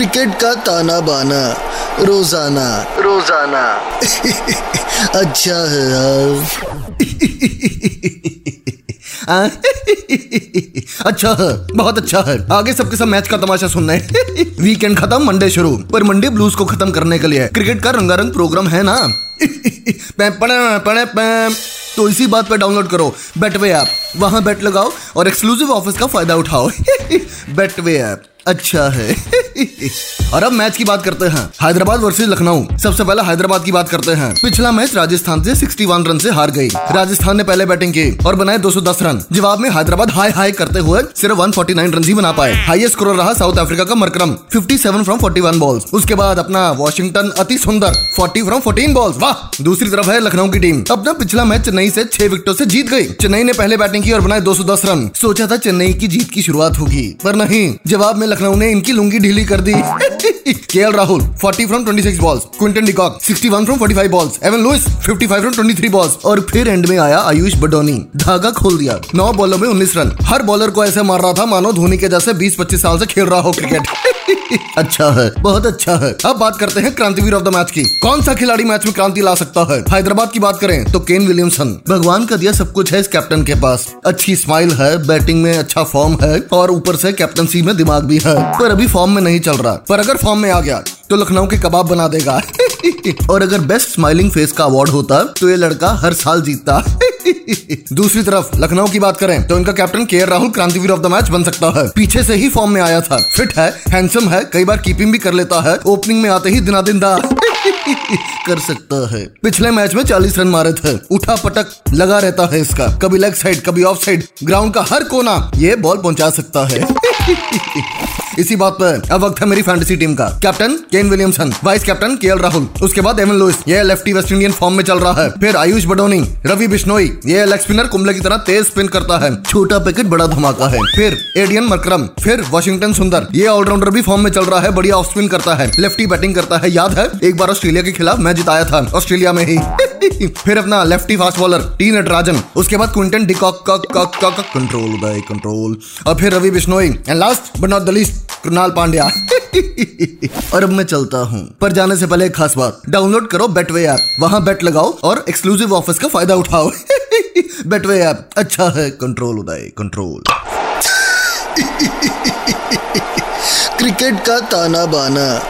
Cricket का ताना बाना रोज़ाना। रोज़ाना। अच्छा है यार। अच्छा है बहुत अच्छा है। आगे सबके सब मैच का तमाशा सुनना है। वीकेंड खत्म मंडे शुरू। पर मंडे ब्लूज को खत्म करने के लिए क्रिकेट का रंगारंग प्रोग्राम है ना? पैम, पड़े, पड़े, पैम। तो इसी बात पे डाउनलोड करो। बेटवे ऐप वहाँ बेट लगाओ और एक्सक्लूसिव ऑफर्स का फ़ायदा उठाओ। बेटवे ऐप अच्छा है। और अब मैच की बात करते हैं। हैदराबाद वर्सेस लखनऊ। सबसे पहले हैदराबाद की बात करते हैं। पिछला मैच राजस्थान से 61 रन से हार गई। राजस्थान ने पहले बैटिंग की और बनाए 210 रन। जवाब में हैदराबाद हाई हाई करते हुए सिर्फ़ 149 रन ही बना पाए। हाईएस्ट स्कोर रहा साउथ अफ्रीका का मरकरम। 57 फ्रॉम 41 बॉल्स उसके बाद अपना वॉशिंगटन अति सुंदर। 40 फ्रॉम 14 बॉल्स वाह! दूसरी तरफ़ है लखनऊ की टीम। अपना पिछला मैच चेन्नई से छह विकेटों से जीत गई। चेन्नई ने पहले बैटिंग की और बनाए 210 रन। सोचा था चेन्नई की जीत की शुरुआत होगी। पर नहीं। जवाब में लखनऊ ने इनकी लुंगी ढीली कर दी। KL Rahul 40 from 26 balls Quinton de Kock 61 from 45 balls Evin Lewis 55 from 23 balls और फिर एंड में आया आयुष बडोनी। धागा खोल दिया। नौ बॉलों में 19 रन। हर बॉलर को ऐसे मार रहा था, मानो धोनी के जैसे 20-25 साल से खेल रहा हो क्रिकेट अच्छा है, बहुत अच्छा है। अब बात करते हैं क्रांतिवीर ऑफ़ द मैच की। कौन सा खिलाड़ी मैच में क्रांति ला सकता है? हैदराबाद की बात करें तो केन विलियमसन। भगवान का दिया सब कुछ है इस कैप्टन के पास। अच्छी स्माइल है बैटिंग में अच्छा फॉर्म है, और ऊपर से कैप्टनसी में दिमाग भी है। पर अभी फॉर्म में नहीं चल रहा। पर अगर फॉर्म में आ गया तो लखनऊ के कबाब बना देगा। और अगर बेस्ट स्माइलिंग फेस का अवार्ड होता तो ये लड़का हर साल जीतता। दूसरी तरफ़, लखनऊ की बात करें तो इनका captain K Rahul Krantiveer of the match बन सकता है। पीछे से ही फॉर्म में आया था। फिट है हैंडसम है, कई बार कीपिंग भी कर लेता है। ओपनिंग में आते ही दिना दिन कर सकता है। पिछले मैच में 40 रन मारे थे। उठा पटक, लगा रहता है इसका। कभी लेग साइड कभी ऑफ़ साइड ग्राउंड का हर कोना, ये बॉल पहुँचा सकता है। इसी बात पर अब वक्त है मेरी फैंटेसी टीम का। Captain Kane Williamson vice captain K Rahul उसके बाद एवन लुइस ये लेफ्टी वेस्ट इंडियन फॉर्म में चल रहा है। फिर आयुष बडोनी, रवि बिश्नोई, ये लेग स्पिनर कुंबले की तरह तेज स्पिन करता है। छोटा पैकेट बड़ा धमाका है। फिर एडियन मरक्रम फिर वॉशिंगटन सुंदर ये ऑलराउंडर भी फॉर्म में चल रहा है, बढ़िया ऑफ़ स्पिन करता है। लेफ्टी बैटिंग करता है, याद है? एक बार ऑस्ट्रेलिया के खिलाफ मैच जिताया था ऑस्ट्रेलिया में ही। फिर अपना lefty fast bowler T Natarajan उसके बाद Quinton de Kock control by control और फिर Ravi Bishnoi and last but not the least Krunal Pandya और अब मैं चलता हूँ। पर जाने से पहले एक खास बात डाउनलोड करो बेटवे ऐप वहाँ बेट लगाओ और एक्सक्लूसिव ऑफर्स का फ़ायदा उठाओ। बेटवे ऐप अच्छा है कंट्रोल उदय कंट्रोल क्रिकेट का ताना बाना